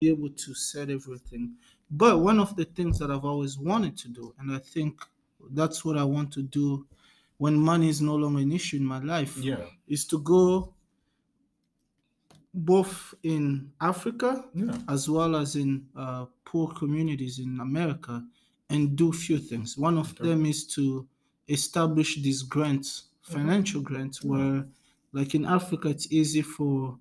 be able to set everything. But one of the things that I've always wanted to do, and I think that's what I want to do when money is no longer an issue in my life, Yeah. is to go both in Africa Yeah. as well as in uh, poor communities in America and do few things. One of Okay. them is to establish these grants, financial grants, where, like in Africa, it's easy for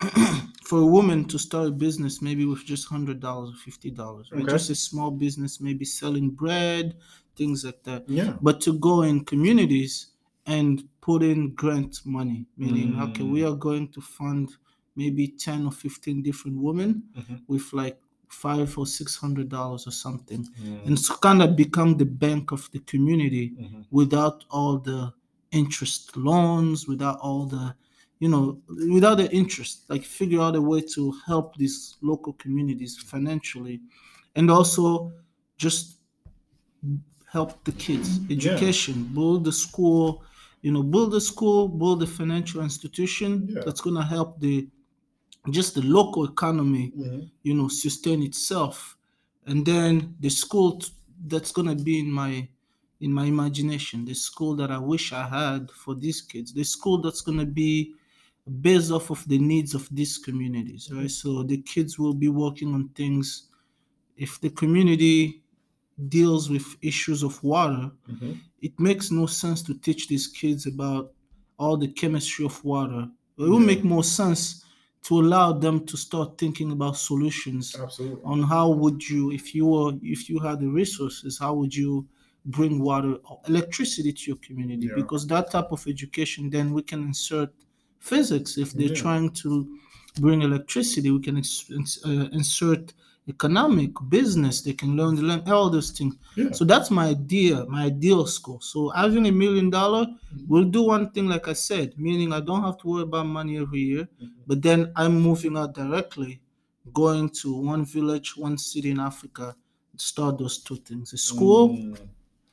for a woman to start a business maybe with just hundred dollars or fifty dollars, right? Okay. Just a small business, maybe selling bread, things like that Yeah. but to go in communities and put in grant money, meaning, okay, Mm. we are going to fund maybe 10 or 15 different women Mhm. with like five or six hundred dollars or something, Mm. and so kind of become the bank of the community Mhm. without all the interest loans, without all the you know, without the interest, like figure out a way to help these local communities financially and also just help the kids education build the school you know build the school build the financial institution Yeah. that's going to help the just the local economy Mhm. you know sustain itself and then the school t- that's going to be in my in my imagination the school that i wish i had for these kids the school that's going to be based off of the needs of these communities right so the kids will be working on things if the community deals with issues of water Mhm. it makes no sense to teach these kids about all the chemistry of water. It will Yeah. make more sense to allow them to start thinking about solutions Absolutely. on how would you, if you were, if you had the resources, how would you bring water or electricity to your community? Yeah. Because that type of education, then we can insert physics. If they're Yeah. trying to bring electricity, we can ins- uh, insert economic business. They can learn, learn all those things. Yeah. So that's my idea, my ideal school. So having a million dollar we'll do one thing, like I said, meaning I don't have to worry about money every year, Mhm. but then I'm moving out directly, going to one village, one city in Africa, start those two things: a school Mm.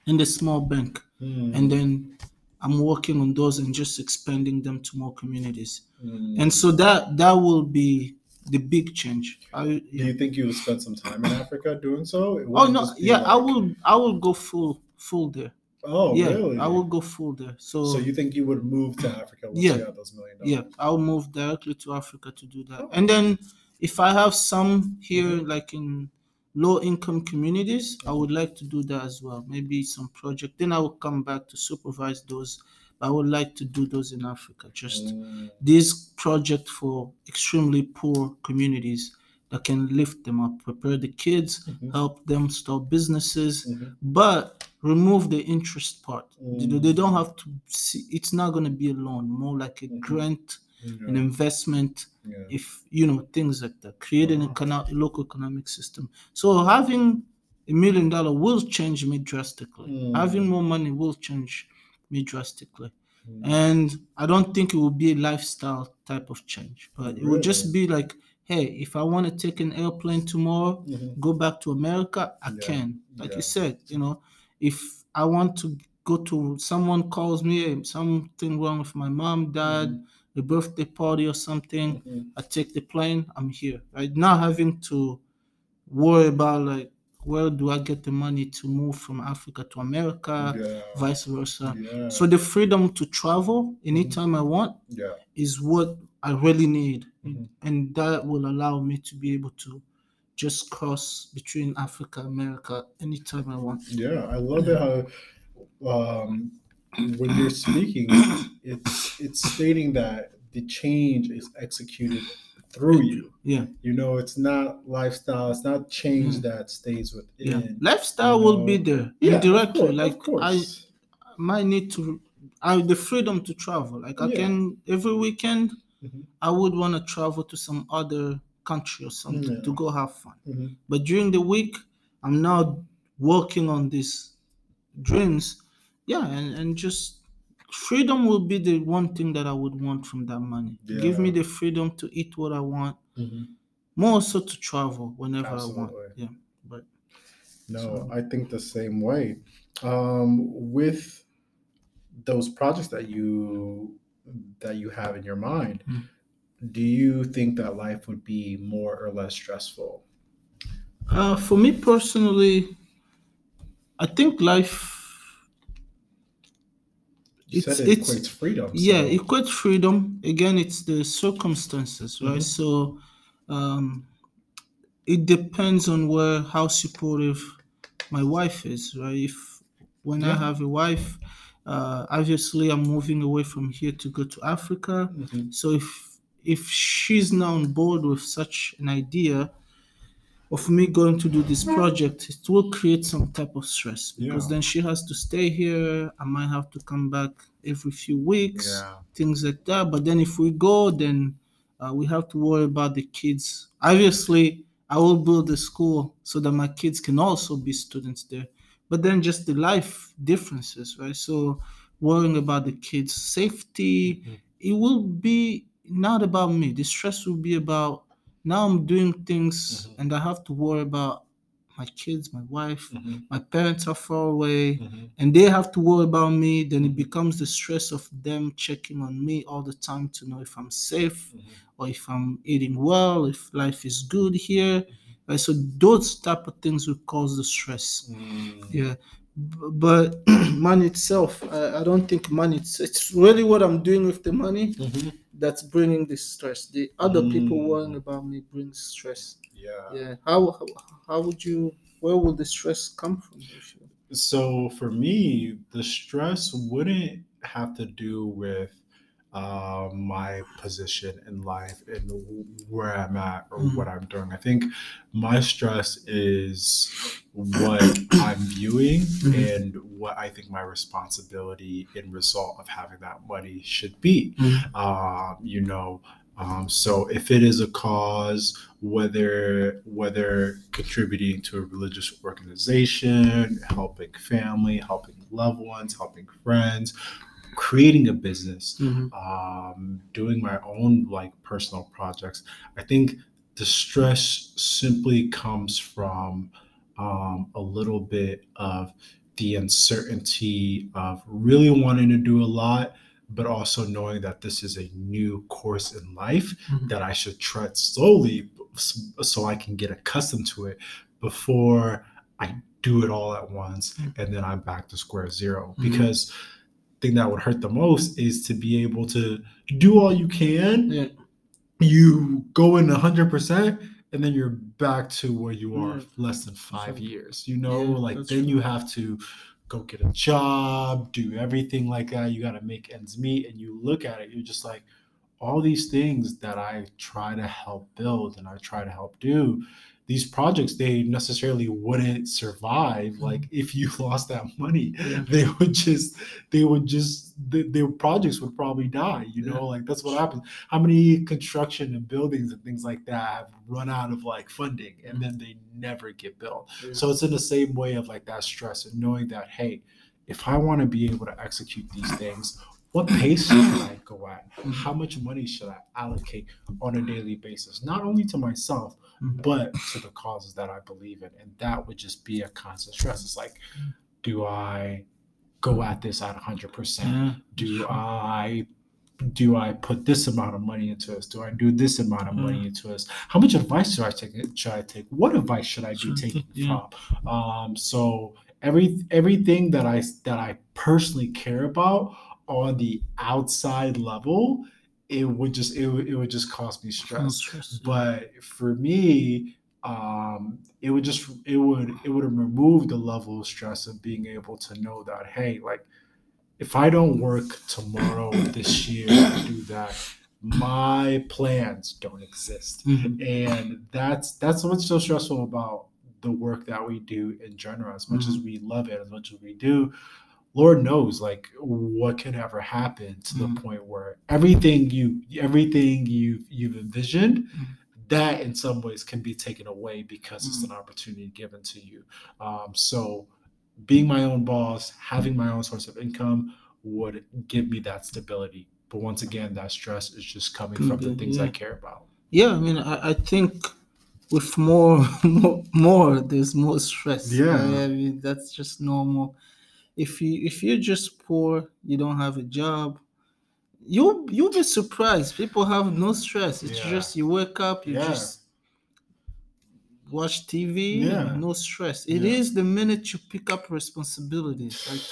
and a small bank, Mm. and then I'm working on those and just expanding them to more communities. Mm. And so that that will be the big change. I, Do you think you would spend some time in Africa doing so? Oh no, yeah, I will. I will go full full there. Oh, yeah, really? I will go full there. So, So you think you would move to Africa once Yeah. you those million dollars? yeah, I'll move directly to Africa to do that. Oh. And then if I have some here, like in low income communities, I would like to do that as well. Maybe some project. Then I will come back to supervise those. I would like to do those in Africa. Just Mm. this project for extremely poor communities that can lift them up, prepare the kids, Mhm. help them start businesses, Mhm. but remove the interest part. Mm. They don't have to see, it's not going to be a loan, more like a Mhm. grant, Yeah. an investment, Yeah. if you know, things like that. Create an Wow. econo- local economic system. So having a million dollar will change me drastically. Mm. Having more money will change me drastically. Mm. And I don't think it will be a lifestyle type of change, but it will just be like, hey, if I want to take an airplane tomorrow, Mhm. go back to America, I Yeah, can. Like yeah. you said, you know, if I want to go to someone calls me, hey, something wrong with my mom, dad, Mm-hmm. A birthday party or something, Mhm. I take the plane, I'm here. Right? Not having to worry about like where do I get the money to move from Africa to America, Yeah. vice versa. Yeah. So the freedom to travel anytime I want yeah. is what I really need. Mhm. And that will allow me to be able to just cross between Africa, America anytime I want. Yeah, I love it how um, when you're speaking, it's it's stating that the change is executed through you. Yeah. You know, it's not lifestyle. It's not change Mm. that stays Yeah. within. Lifestyle you will be know. there Yeah, indirectly. course, like of course. I might need to I the freedom to travel. Like I Yeah. can every weekend Mhm. I would want to travel to some other country or something Yeah. to go have fun. Mhm. But during the week, I'm now working on these dreams. Yeah, and, and just freedom will be the one thing that I would want from that money. Give me the freedom to eat what I want, Mhm. more so to travel whenever I want. Yeah. But No, So- I think the same way. Um, with those projects that you that you have in your mind, Mm. do you think that life would be more or less stressful? Uh, for me personally, I think life. You It's- said it it's- equates freedom. Yeah, so- equate freedom. Again, it's the circumstances, right? Mhm. So, um, it depends on where how supportive my wife is, right? If when I have a wife, uh, obviously I'm moving away from here to go to Africa. Mhm. So if if she's now on board with such an idea of me going to do this project, it will create some type of stress because Yeah. then she has to stay here. I might have to come back every few weeks, Yeah. things like that. But then if we go, then uh, we have to worry about the kids. Obviously, I will build a school so that my kids can also be students there. But then just the life differences, right? So worrying about the kids' safety, Mhm. it will be not about me. The stress will be about now I'm doing things Mhm. and I have to worry about my kids, my wife, Mhm. my parents are far away, Mhm. and they have to worry about me. Then it becomes the stress of them checking on me all the time to know if I'm safe Mhm. or if I'm eating well, if life is good here. Mm-hmm. Right? So those type of things will cause the stress. Mm. Yeah. But money itself, I, I don't think money. It's, it's really what I'm doing with the money Mhm. That's bringing this stress. The other people Mm. worrying about me brings stress. Yeah. Yeah. How how, how would you? Where would the stress come from? So for me, the stress wouldn't have to do with uh, my position in life and where I'm at or Mhm. what I'm doing. I think my stress is what I'm viewing Mhm. and what I think my responsibility in result of having that money should be. Mhm. Um, you know, um, so if it is a cause, whether whether contributing to a religious organization, helping family, helping loved ones, helping friends, creating a business, Mhm. um, doing my own like personal projects, I think the stress simply comes from um, a little bit of the uncertainty of really wanting to do a lot, but also knowing that this is a new course in life Mhm. that I should tread slowly so I can get accustomed to it before I do it all at once Mm. and then I'm back to square 0 Mhm. Because thing that would hurt the most is to be able to do all you can. Yeah. You go in 100% and then you're back to where you are less than five So- years. You know, Yeah, like then true. you have to go get a job, do everything like that. You got to make ends meet. And you look at it, you're just like, all these things that I try to help build and I try to help do, these projects, they necessarily wouldn't survive. Mm-hmm. Like if you lost that money, Yeah. they would just, they would just, the, their projects would probably die. You know, Yeah. like that's what happens. How many construction and buildings and things like that have run out of like funding and then they never get built? Yeah. So it's in the same way of like that stress and knowing that, hey, if I want to be able to execute these things, what pace should I go at? How much money should I allocate on a daily basis? Not only to myself, Mhm. but to the causes that I believe in. And that would just be a constant stress. It's like, do I go at this at 100%? Yeah. Do I do I put this amount of money into this? Do I do this amount of money Mm. into this? How much advice should I take? Should I take? What advice should I be taking yeah. from? Um, so every everything that I that I personally care about on the outside level, it would just it would, it would just cause me stress. Stress. But for me, um, it would just it would it would have removed the level of stress of being able to know that hey, like if I don't work tomorrow, this year, to do that, my plans don't exist Mhm. and that's that's what's so stressful about the work that we do in general as much as we love it as much as we do lord knows like what can ever happen to the Mhm. point where everything you everything you you've envisioned Mhm. that in some ways can be taken away because it's an opportunity given to you um, so being my own boss having my own source of income would give me that stability but once again that stress is just coming from the things i care about Yeah, I mean, I, I think with more, more, more, there's more stress. Yeah. I mean, that's just normal. If you if you're just poor, you don't have a job, you you'll be surprised. People have no stress. It's Yeah. just you wake up, you Yeah. just watch TV, Yeah. no stress. It is the minute you pick up responsibilities, like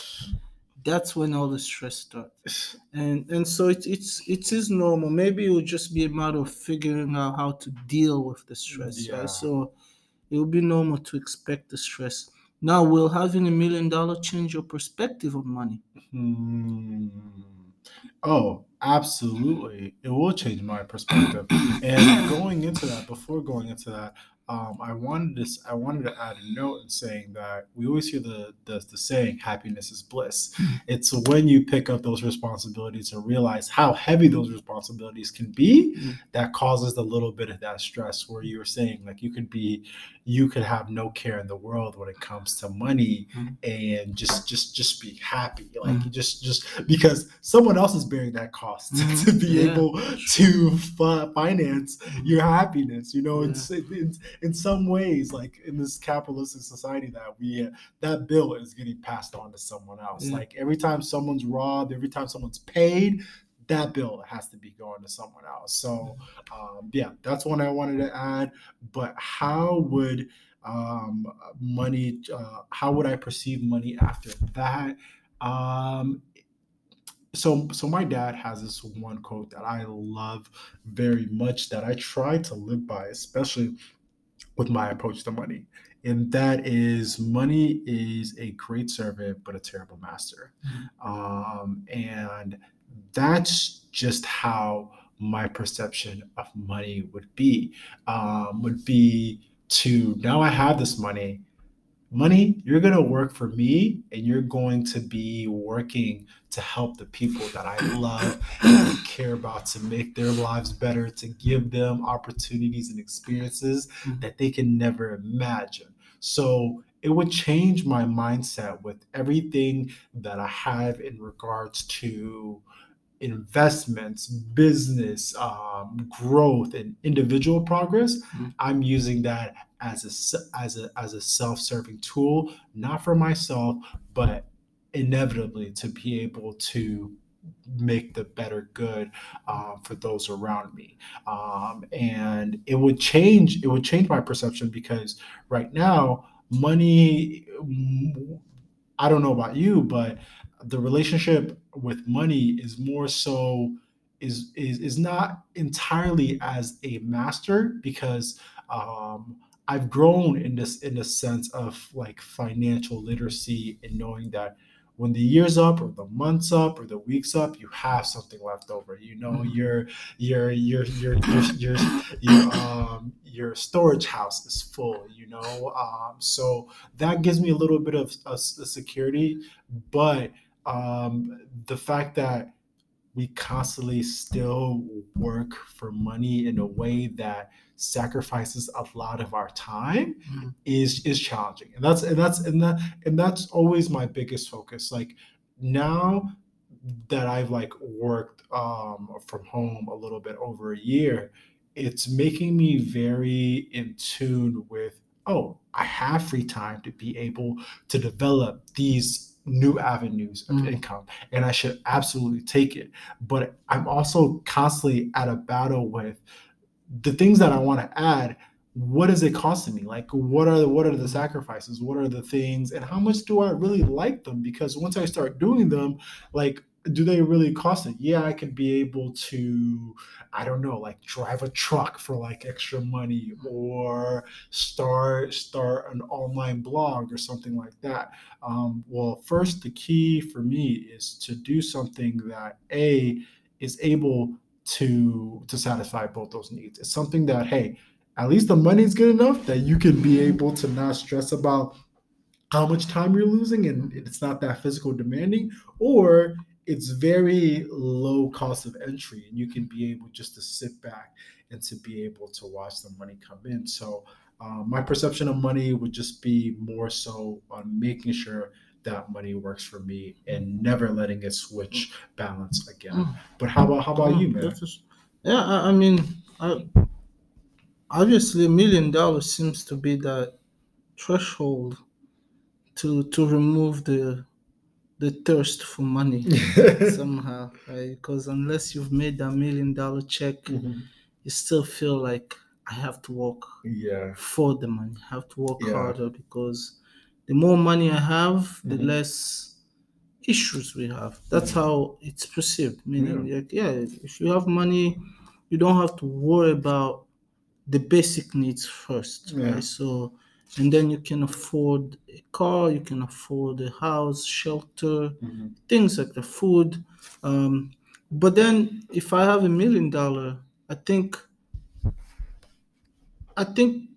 that's when all the stress starts. And and so it, it's it is normal. Maybe it will just be a matter of figuring out how to deal with the stress. Yeah. Right? So it will be normal to expect the stress. Now, will having a million dollar change your perspective on money? Hmm. Oh, absolutely. It will change my perspective. and going into that, before going into that, um, I wanted to I wanted to add a note in saying that we always hear the, the the saying happiness is bliss. It's when you pick up those responsibilities and realize how heavy those responsibilities can be Mm. that causes a little bit of that stress where you were saying like you could be you could have no care in the world when it comes to money Mm. and just just just be happy like just just because someone else is bearing that cost Mhm. to be Yeah. able to fi- finance your happiness you know Yeah. s- in in some ways like in this capitalistic society that we that bill is getting passed on to someone else. Yeah. like every time someone's robbed every time someone's paid that bill has to be going to someone else. So um, yeah that's one i wanted to add. But how would um, money uh, how would i perceive money after that? Um, so so my dad has this one quote that i love very much that i try to live by especially with my approach to money and that is money is a great servant but a terrible master. Um, and that's just how my perception of money would be. Um, would be to now i have this money money you're going to work for me and you're going to be working to help the people that i love and care about to make their lives better to give them opportunities and experiences Mhm. that they can never imagine so it would change my mindset with everything that i have in regards to investments, business, um, growth, and individual progress, Mhm. I'm using that as a as a as a self-serving tool, not for myself, but inevitably to be able to make the better good um, for those around me. Um, and it would change it would change my perception because right now money i don't know about you but the relationship with money is more so is is is not entirely as a master because um I've grown in this in the sense of like financial literacy and knowing that when the year's up or the month's up or the week's up, you have something left over. You know, Mhm. your your your your your your your um your storage house is full. You know, um, so that gives me a little bit of a, security, but um, the fact that we constantly still work for money in a way that sacrifices a lot of our time Mhm. is is challenging and that's and that's and that and that's always my biggest focus like now that i've like worked um from home a little bit over a year it's making me very in tune with oh i have free time to be able to develop these new avenues of Mhm. income and i should absolutely take it but i'm also constantly at a battle with the things that I want to add, what is it costing me? Like, what are the, what are the sacrifices? What are the things, and how much do I really like them? Because once I start doing them, like, do they really cost it? Yeah, I could be able to, I don't know, like drive a truck for like extra money, or start start an online blog or something like that. Um, well, first, the key for me is to do something that a is able to to satisfy both those needs. It's something that hey, at least the money's good enough that you can be able to not stress about how much time you're losing and it's not that physical demanding or it's very low cost of entry and you can be able just to sit back and to be able to watch the money come in so uh, my perception of money would just be more so on making sure that money works for me and never letting it switch balance again Mm. but how about how about you Mm, man yeah, I, I mean, I, obviously, a million dollars seems to be that threshold to to remove the the thirst for money somehow, right? Because unless you've made that million dollar check, Mhm. you still feel like I have to work Yeah. for the money. I have to work Yeah. harder because the more money I have, the Mhm. less issues we have. That's how it's perceived. Meaning, like, yeah, if you have money, you don't have to worry about the basic needs first, Yeah. right? So, and then you can afford a car, you can afford a house, shelter, Mhm. things like the food. Um, but then if I have a million dollar, I think I think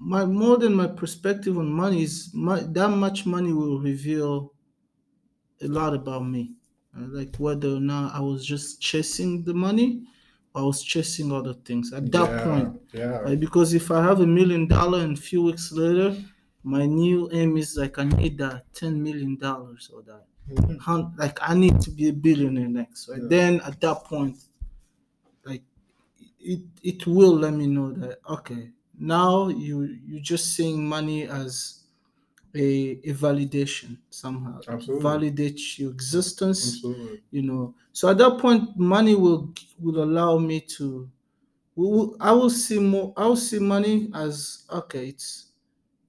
my more than my perspective on money is my, that much money will reveal a lot about me. Uh, like whether or not I was just chasing the money, or I was chasing other things at that yeah. point. Yeah. Right? Because if I have a million dollar and a few weeks later, my new aim is like I need that ten million dollars or that Mhm. like I need to be a billionaire next. Right? Yeah. Then at that point, like it it will let me know that okay, now you you're just seeing money as a, a validation somehow. Absolutely. Validates your existence Absolutely. you know so at that point money will will allow me to will, i will see more i will see money as okay it's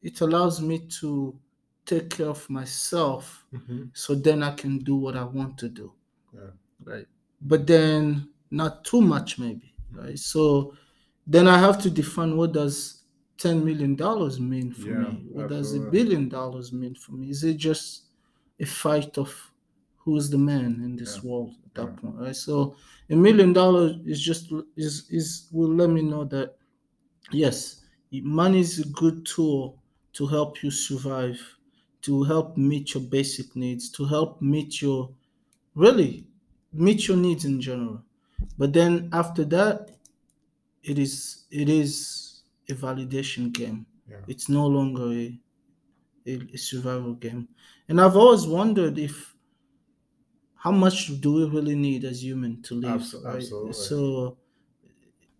it allows me to take care of myself Mhm. so then i can do what i want to do Yeah. right but then not too much maybe right so then i have to define what does 10 million dollars mean for Yeah, me? What does a billion dollars mean for me? Is it just a fight of who's the man in this Yeah, world at that yeah. point right? So a million dollars is just is is will let me know that yes money is a good tool to help you survive to help meet your basic needs to help meet your really meet your needs in general. But then after that it is it is a validation game Yeah. it's no longer a, a, a survival game and i've always wondered if how much do we really need as human to live Abso- right absolutely. so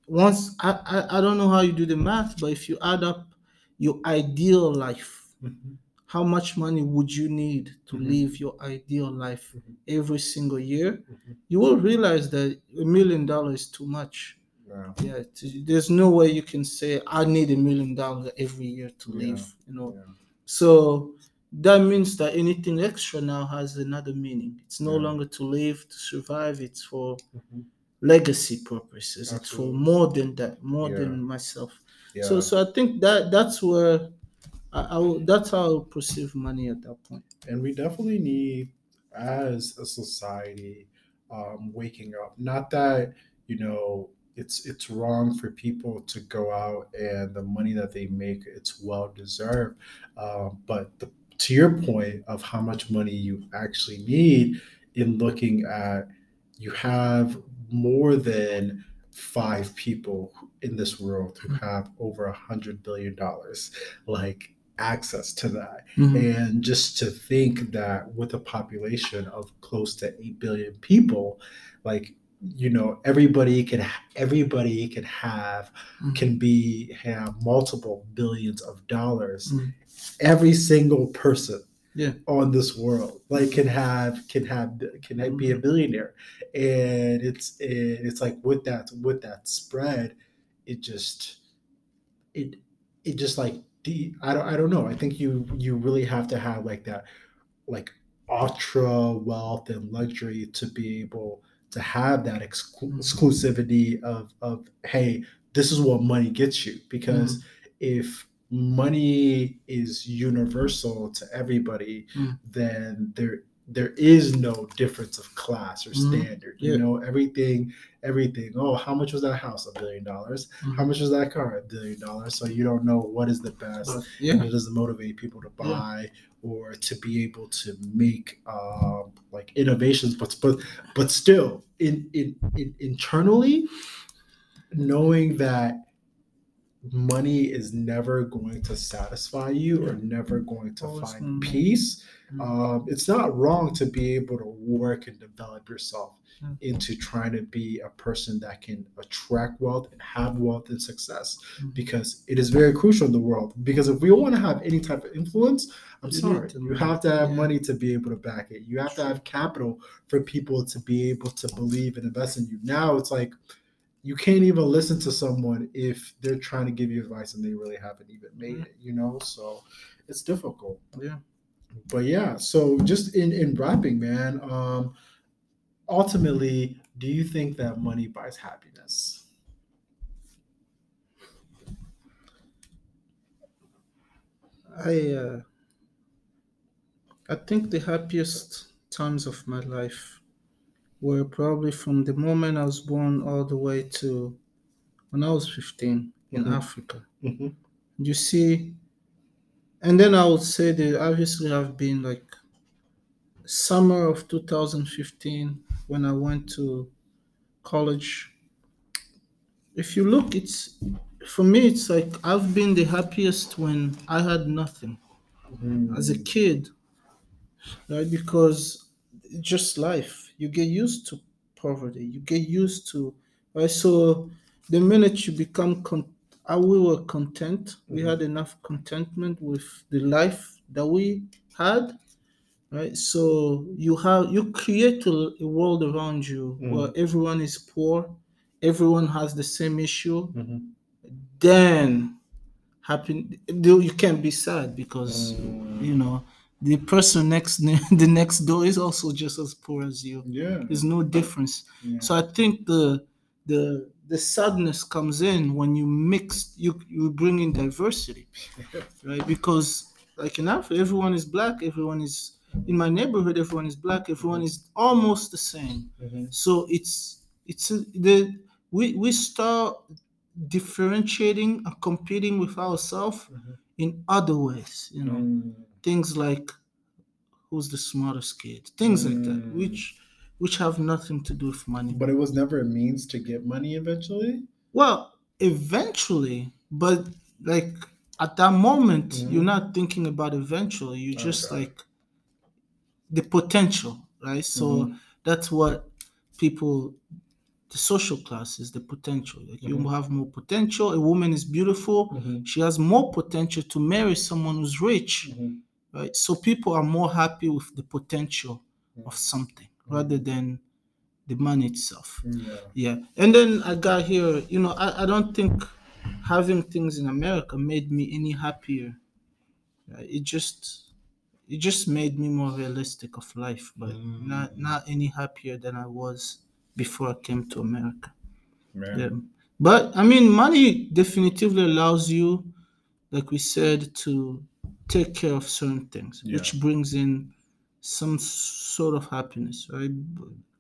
once I, I i don't know how you do the math but if you add up your ideal life Mhm. how much money would you need to Mhm. live your ideal life Mhm. every single year Mhm. you will realize that a million dollars is too much Yeah. yeah t- there's no way you can say i need a million dollars every year to Yeah, live you know Yeah. so that means that anything extra now has another meaning it's no longer to live to survive it's for Mhm. legacy purposes it's for more than that more than myself so so i think that that's where I, I will, that's how I perceive money at that point. point and we definitely need as a society um, waking up not that you know it's it's wrong for people to go out and the money that they make it's well deserved. Um, but the, to your point of how much money you actually need in looking at you have more than five people in this world who have over a hundred billion dollars like access to that. And just to think that with a population of close to 8 billion people like you know everybody can everybody can have Mhm. can be have multiple billions of dollars Mhm. every single person Yeah. on this world like can have can have can be a billionaire and it's it's like with that with that spread it just it it just like the I don't I don't know. I think you you really have to have like that like ultra wealth and luxury to be able to have that exclu- exclusivity of of hey this is what money gets you. Because if money is universal to everybody Mm. then there there is no difference of class or Mhm. standard you know everything everything oh how much was that house a billion dollars how much was that car? A billion dollars. So you don't know what is the best. And yeah it doesn't motivate people to buy or to be able to make um, like innovations. But but but still, in, in in internally, knowing that money is never going to satisfy you or never going to Always find peace. Mm. Um, it's not wrong to be able to work and develop yourself Mm. into trying to be a person that can attract wealth and have wealth and success Mm. because it is very crucial in the world. Because if we want to have any type of influence, I'm You sorry, you have to have Yeah. money to be able to back it. You have to have capital for people to be able to believe and invest in you. Now it's like you can't even listen to someone if they're trying to give you advice and they really haven't even made Mhm. it, you know? So it's difficult. Yeah. But yeah, so just in in wrapping, man, um ultimately, do you think that money buys happiness? I uh, I think the happiest times of my life were probably from the moment I was born all the way to when I was 15 in Mhm. Africa. Mm-hmm. You see, and then I would say they obviously I've been like summer of 2015 when I went to college. If you look, it's for me, it's like I've been the happiest when I had nothing as a kid, right? Because just life. You get used to poverty. You get used to right. So the minute you become con- we were content. We Mhm. had enough contentment with the life that we had, right? So you have you create a, a world around you Mhm. where everyone is poor, everyone has the same issue. Mm-hmm. Then happen though you can't be sad because Mm. you know the person next the next door is also just as poor as you Yeah. there's no difference yeah. so i think the the the sadness comes in when you mix you you bring in diversity right because like in africa everyone is black everyone is in my neighborhood everyone is black everyone is almost the same Mhm. so it's it's a, the we we start differentiating and competing with ourselves Mhm. In other ways you know Mm. things like who's the smartest kid things like that Mm. which which have nothing to do with money But it was never a means to get money eventually. well eventually but like at that moment Mhm. you're not thinking about eventually you just Okay. like the potential right so Mhm. that's what people the social class is the potential like you Mhm. have more potential a woman is beautiful Mhm. she has more potential to marry someone who's rich Mhm. right so people are more happy with the potential of something rather than the money itself Yeah. yeah and then i got here you know i, I don't think having things in america made me any happier it just it just made me more realistic of life but Mm. not not any happier than i was before i came to america yeah. But I mean, money definitively allows you, like we said, to take care of certain things, Yeah. which brings in some sort of happiness, right?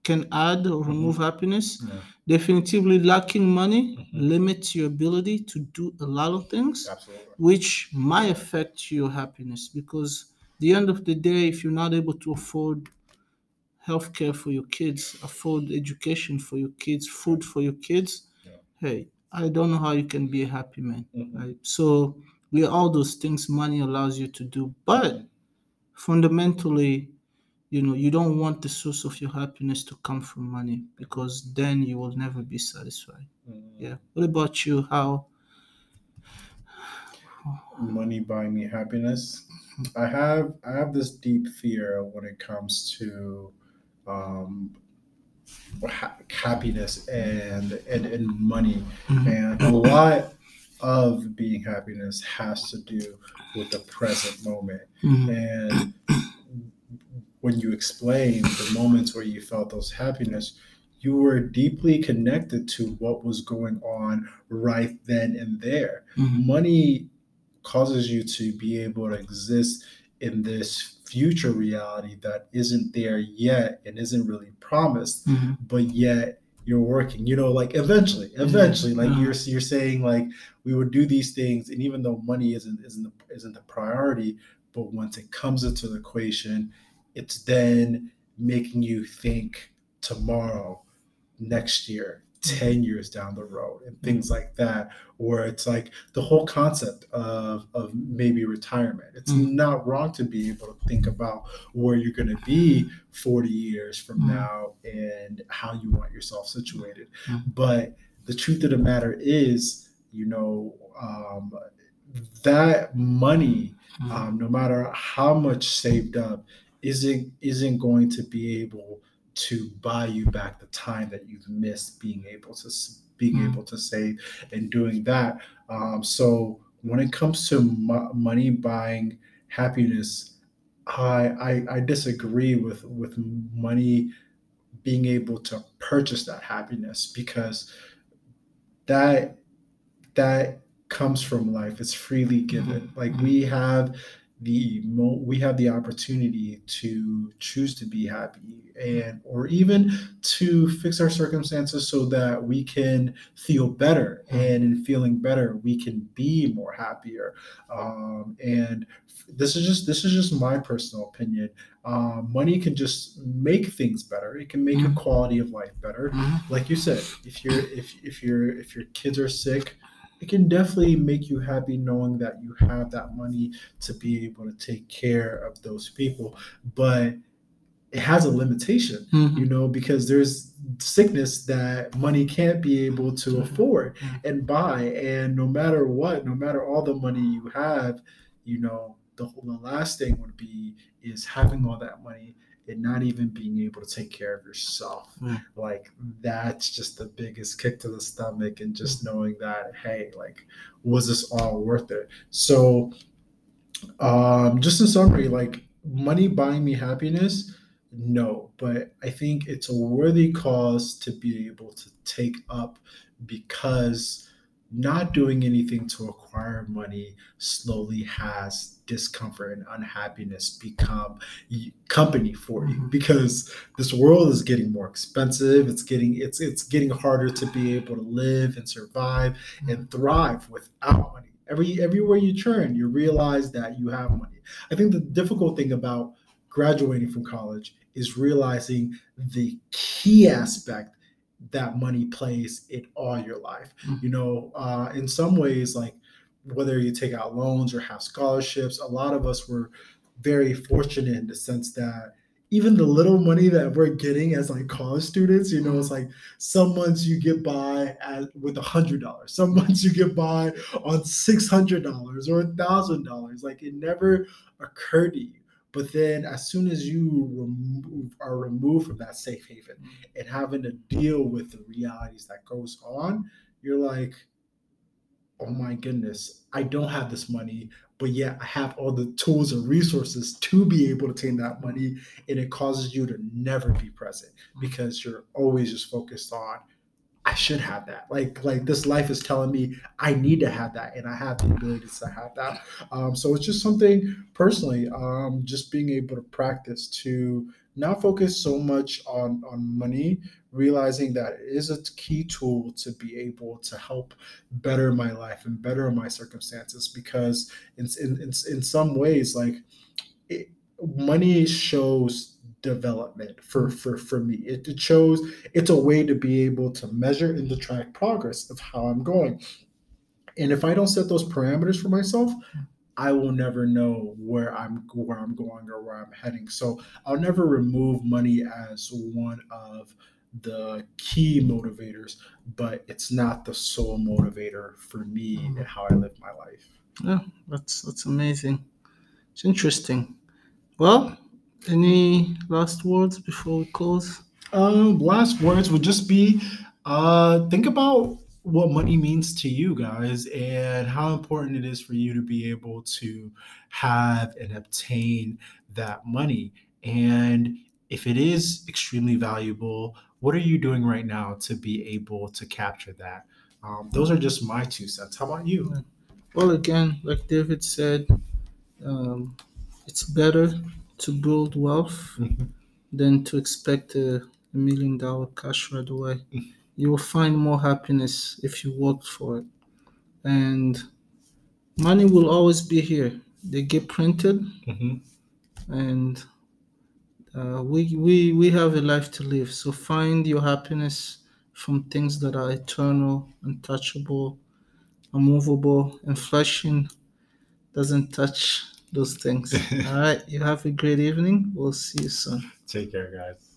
Can add or remove happiness. Yeah. Definitively, lacking money Mhm. limits your ability to do a lot of things, Absolutely. which might affect your happiness because the end of the day, if you're not able to afford healthcare for your kids, afford education for your kids, food for your kids, Yeah. hey, I don't know how you can be a happy man. Mhm. Right? So, we all those things money allows you to do, but fundamentally, you know, you don't want the source of your happiness to come from money because then you will never be satisfied. Mm. Yeah. What about you? How? money buy me happiness. I have I have this deep fear when it comes to um, ha- happiness and, and and money, Mhm. and a lot of being happiness has to do with the present moment. Mhm. And when you explain the moments where you felt those happiness, you were deeply connected to what was going on right then and there Mhm. money causes you to be able to exist in this future reality that isn't there yet and isn't really promised Mhm. but yet you're working you know like eventually eventually like Uh-huh. you're you're saying like we would do these things and even though money isn't isn't the, isn't the priority but once it comes into the equation it's then making you think tomorrow next year 10 years down the road and things like that or it's like the whole concept of, of maybe retirement it's Mm. not wrong to be able to think about where you're going to be 40 years from Mm. now and how you want yourself situated Mm. but the truth of the matter is you know um, that money um, no matter how much saved up isn't isn't going to be able to buy you back the time that you've missed being able to being Mm. able to save and doing that um, so when it comes to mo- money buying happiness I, I i disagree with with money being able to purchase that happiness because that that comes from life it's freely given Mhm, like mhm. we have the mo- we have the opportunity to choose to be happy and or even to fix our circumstances so that we can feel better Mhm. and in feeling better we can be more happier um, and this is just this is just my personal opinion um, money can just make things better it can make Mhm. a quality of life better Mhm. like you said if you're if if you're if your kids are sick it can definitely make you happy knowing that you have that money to be able to take care of those people but it has a limitation Mhm. you know because there's sickness that money can't be able to afford Mhm. and buy and no matter what no matter all the money you have you know the, the last thing would be is having all that money and not even being able to take care of yourself. Mm. like that's just the biggest kick to the stomach and just knowing that hey like was this all worth it? So um just in summary like money buying me happiness? No but i think it's a worthy cause to be able to take up because not doing anything to acquire money slowly has discomfort and unhappiness become company for you. Mhm. because this world is getting more expensive. It's getting it's it's getting harder to be able to live and survive and thrive without money. Every everywhere you turn you realize that you have money. I think the difficult thing about graduating from college is realizing the key aspect that money plays in all your life. Mhm. you know uh, in some ways like whether you take out loans or have scholarships a lot of us were very fortunate in the sense that even the little money that we're getting as like college students you know it's like some months you get by at, with a hundred dollars. Some months you get by on six hundred dollars or a thousand dollars. Like it never occurred to you but then as soon as you remove, are removed from that safe haven and having to deal with the realities that goes on you're like oh my goodness i don't have this money but yet i have all the tools and resources to be able to take that money and it causes you to never be present mm. because you're always just focused on I should have that. Like like this life is telling me I need to have that, and I have the ability to have that. Um, so it's just something personally, um, just being able to practice to not focus so much on on money, realizing that it is a key tool to be able to help better my life and better my circumstances. Because in in in, in some ways, like it, money shows development for for for me it, it shows it's a way to be able to measure and to track progress of how i'm going and if i don't set those parameters for myself i will never know where i'm where i'm going or where i'm heading so i'll never remove money as one of the key motivators but it's not the sole motivator for me and how i live my life Yeah, that's that's amazing. It's interesting. Well, any last words before we close? Um, last words would just be uh, think about what money means to you guys and how important it is for you to be able to have and obtain that money. And if it is extremely valuable, what are you doing right now to be able to capture that? Um, those are just my two cents. How about you? Well, again, like David said, um, it's better to build wealth than to expect a, a million dollar cash right away. You will find more happiness if you work for it. And money will always be here. They get printed, Mhm. and uh, we, we, we have a life to live. So find your happiness, from things that are eternal, untouchable, unmovable, and fleshing doesn't touch those things. All right. You have a great evening. We'll see you soon. Take care, guys.